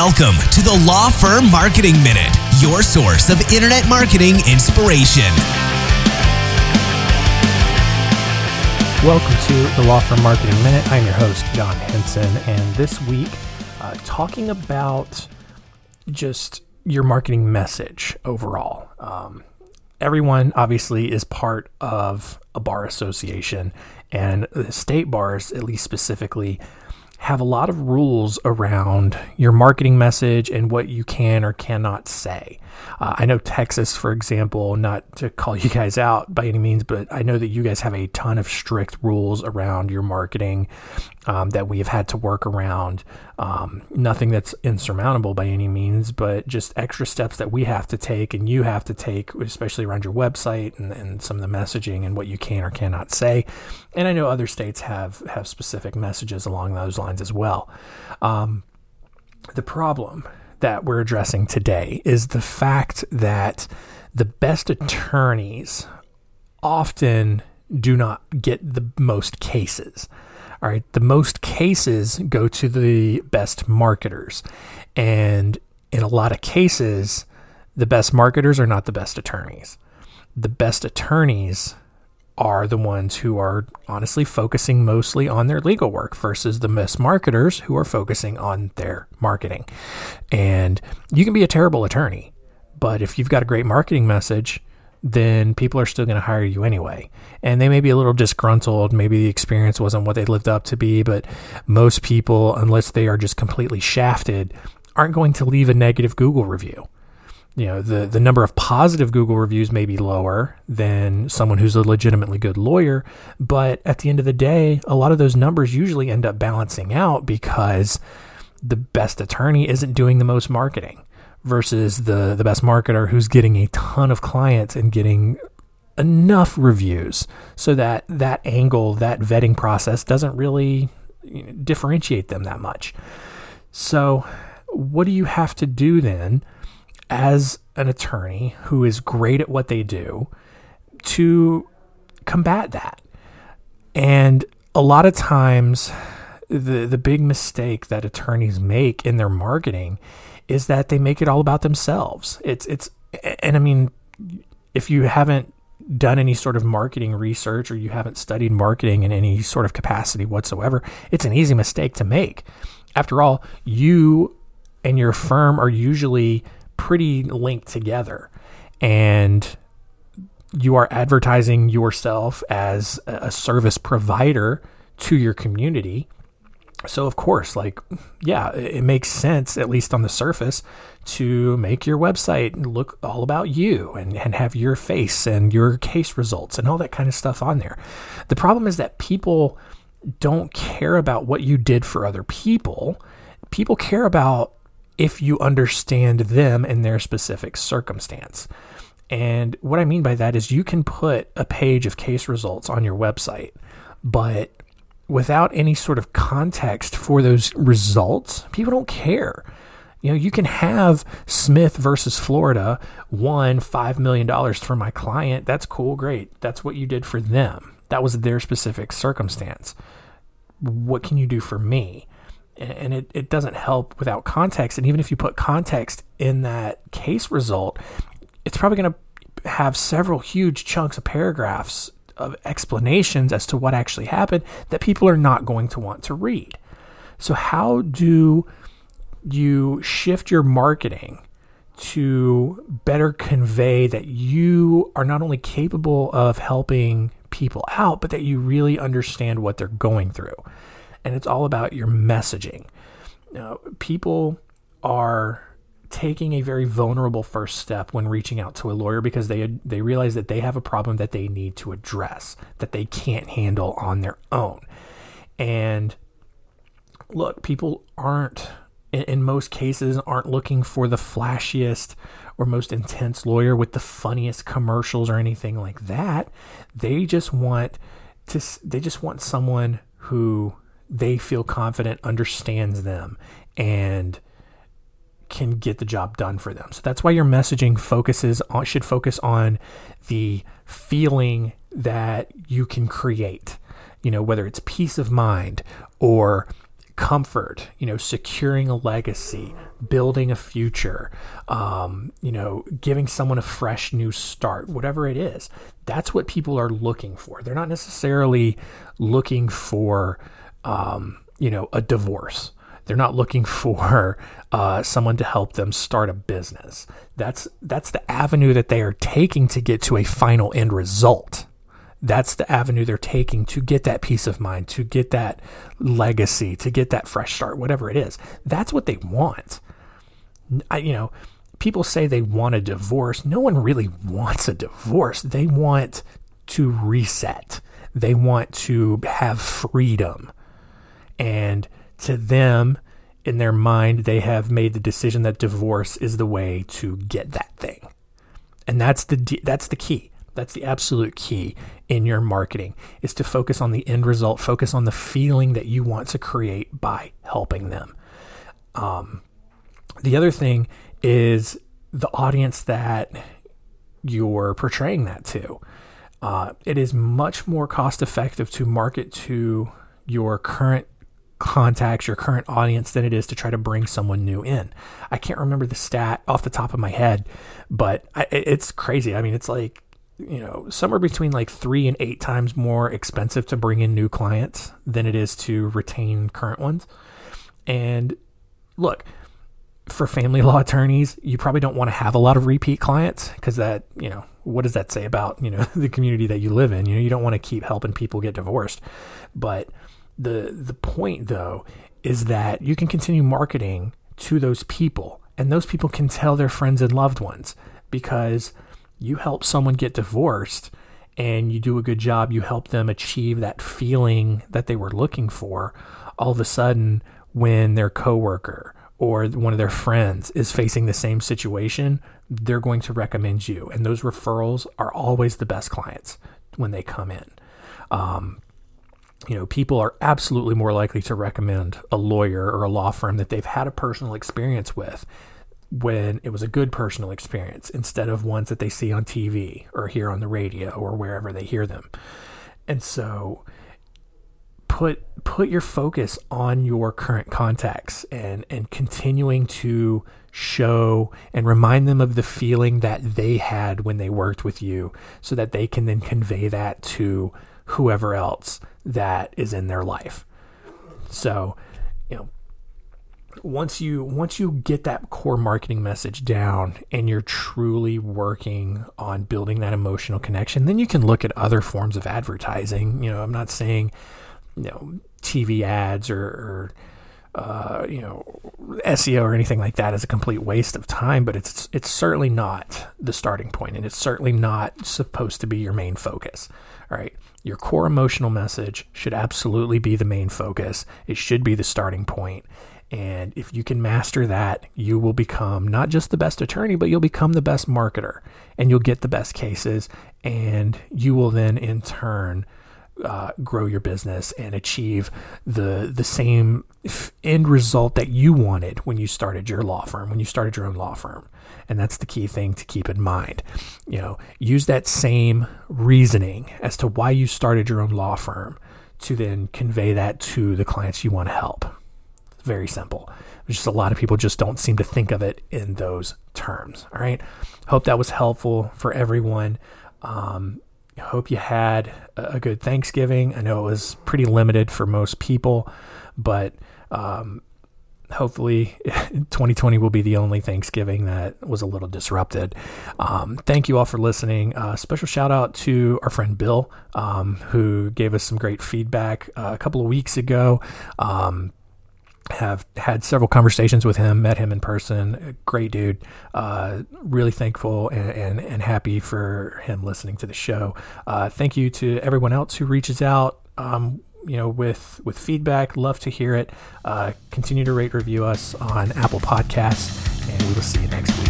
Welcome to the Law Firm Marketing Minute, your source of internet marketing inspiration. Welcome to the Law Firm Marketing Minute. I'm your host, John Henson, and this week, uh, talking about just your marketing message overall. Um, everyone obviously is part of a bar association, and the state bars, at least specifically, have a lot of rules around your marketing message and what you can or cannot say. Uh, I know Texas, for example, not to call you guys out by any means, but I know that you guys have a ton of strict rules around your marketing um, that we have had to work around. Um, nothing that's insurmountable by any means, but just extra steps that we have to take and you have to take, especially around your website and, and some of the messaging and what you can or cannot say. And I know other states have have specific messages along those lines as well. Um, the problem that we're addressing today is the fact that the best attorneys often do not get the most cases. All right, the most cases go to the best marketers. And in a lot of cases, the best marketers are not the best attorneys. The best attorneys are the ones who are honestly focusing mostly on their legal work versus the best marketers who are focusing on their marketing. And you can be a terrible attorney, but if you've got a great marketing message, then people are still going to hire you anyway. And they may be a little disgruntled. Maybe the experience wasn't what they lived up to be, but most people, unless they are just completely shafted, aren't going to leave a negative Google review you know the the number of positive Google reviews may be lower than someone who's a legitimately good lawyer, but at the end of the day, a lot of those numbers usually end up balancing out because the best attorney isn't doing the most marketing versus the the best marketer who's getting a ton of clients and getting enough reviews so that that angle that vetting process doesn't really differentiate them that much. So, what do you have to do then? as an attorney who is great at what they do to combat that. And a lot of times, the, the big mistake that attorneys make in their marketing is that they make it all about themselves. It's, it's, and I mean, if you haven't done any sort of marketing research or you haven't studied marketing in any sort of capacity whatsoever, it's an easy mistake to make. After all, you and your firm are usually pretty linked together. And you are advertising yourself as a service provider to your community. So, of course, like, yeah, it makes sense, at least on the surface, to make your website look all about you and, and have your face and your case results and all that kind of stuff on there. The problem is that people don't care about what you did for other people. People care about if you understand them and their specific circumstance. And what I mean by that is you can put a page of case results on your website, but without any sort of context for those results, people don't care. You know, you can have Smith versus Florida won $5 million for my client. That's cool. Great. That's what you did for them. That was their specific circumstance. What can you do for me? and it, it doesn't help without context. And even if you put context in that case result, it's probably going to have several huge chunks of paragraphs of explanations as to what actually happened that people are not going to want to read. So, how do you shift your marketing to better convey that you are not only capable of helping people out, but that you really understand what they're going through? and it's all about your messaging. People are taking a very vulnerable first step when reaching out to a lawyer because they they realize that they have a problem that they need to address that they can't handle on their own. And look, people aren't in, most cases aren't looking for the flashiest or most intense lawyer with the funniest commercials or anything like that. They just want to they just want someone who they feel confident understands them and can get the job done for them. So that's why your messaging focuses on should focus on the feeling that you can create. You know, whether it's peace of mind or comfort, you know, securing a legacy, building a future, um, you know, giving someone a fresh new start, whatever it is. That's what people are looking for. They're not necessarily looking for, um, you know, a divorce. They're not looking for uh, someone to help them start a business. That's that's the avenue that they are taking to get to a final end result that's the avenue they're taking to get that peace of mind, to get that legacy, to get that fresh start, whatever it is. That's what they want. I, you know, people say they want a divorce. No one really wants a divorce. They want to reset. They want to have freedom. And to them, in their mind, they have made the decision that divorce is the way to get that thing. And that's the that's the key. That's the absolute key in your marketing is to focus on the end result, focus on the feeling that you want to create by helping them. Um, the other thing is the audience that you're portraying that to. Uh, it is much more cost effective to market to your current contacts, your current audience, than it is to try to bring someone new in. I can't remember the stat off the top of my head, but I, it's crazy. I mean, it's like you know, somewhere between like three and eight times more expensive to bring in new clients than it is to retain current ones. And look, for family law attorneys, you probably don't want to have a lot of repeat clients because that, you know, what does that say about, you know, the community that you live in? You know, you don't want to keep helping people get divorced. But the the point though is that you can continue marketing to those people and those people can tell their friends and loved ones because you help someone get divorced and you do a good job, you help them achieve that feeling that they were looking for, all of a sudden, when their coworker or one of their friends is facing the same situation, they're going to recommend you. And those referrals are always the best clients when they come in. Um, you know, people are absolutely more likely to recommend a lawyer or a law firm that they've had a personal experience with when it was a good personal experience instead of ones that they see on TV or hear on the radio or wherever they hear them. And so put put your focus on your current contacts and and continuing to show and remind them of the feeling that they had when they worked with you so that they can then convey that to whoever else that is in their life. So, you know, once you once you get that core marketing message down and you're truly working on building that emotional connection then you can look at other forms of advertising you know i'm not saying you know tv ads or, or uh, you know SEO or anything like that is a complete waste of time, but it's it's certainly not the starting point, and it's certainly not supposed to be your main focus. All right, your core emotional message should absolutely be the main focus. It should be the starting point, and if you can master that, you will become not just the best attorney, but you'll become the best marketer and you'll get the best cases. And you will then, in turn, uh, grow your business and achieve the the same end result that you wanted when you started your law firm, when you started your own law firm. And that's the key thing to keep in mind. You know, use that same reasoning as to why you started your own law firm to then convey that to the clients you want to help very simple. just a lot of people just don't seem to think of it in those terms. All right. Hope that was helpful for everyone. Um, hope you had a good Thanksgiving. I know it was pretty limited for most people, but um, hopefully 2020 will be the only Thanksgiving that was a little disrupted. Um, thank you all for listening. Uh, special shout out to our friend Bill, um, who gave us some great feedback uh, a couple of weeks ago. Um, have had several conversations with him, met him in person. Great dude. Uh, really thankful and, and, and, happy for him listening to the show. Uh, thank you to everyone else who reaches out. Um, you know, with with feedback, love to hear it. Uh, continue to rate, review us on Apple Podcasts, and we will see you next week.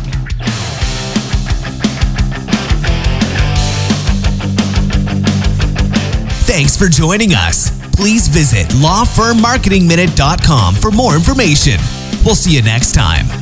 Thanks for joining us please visit lawfirmmarketingminute.com for more information. We'll see you next time.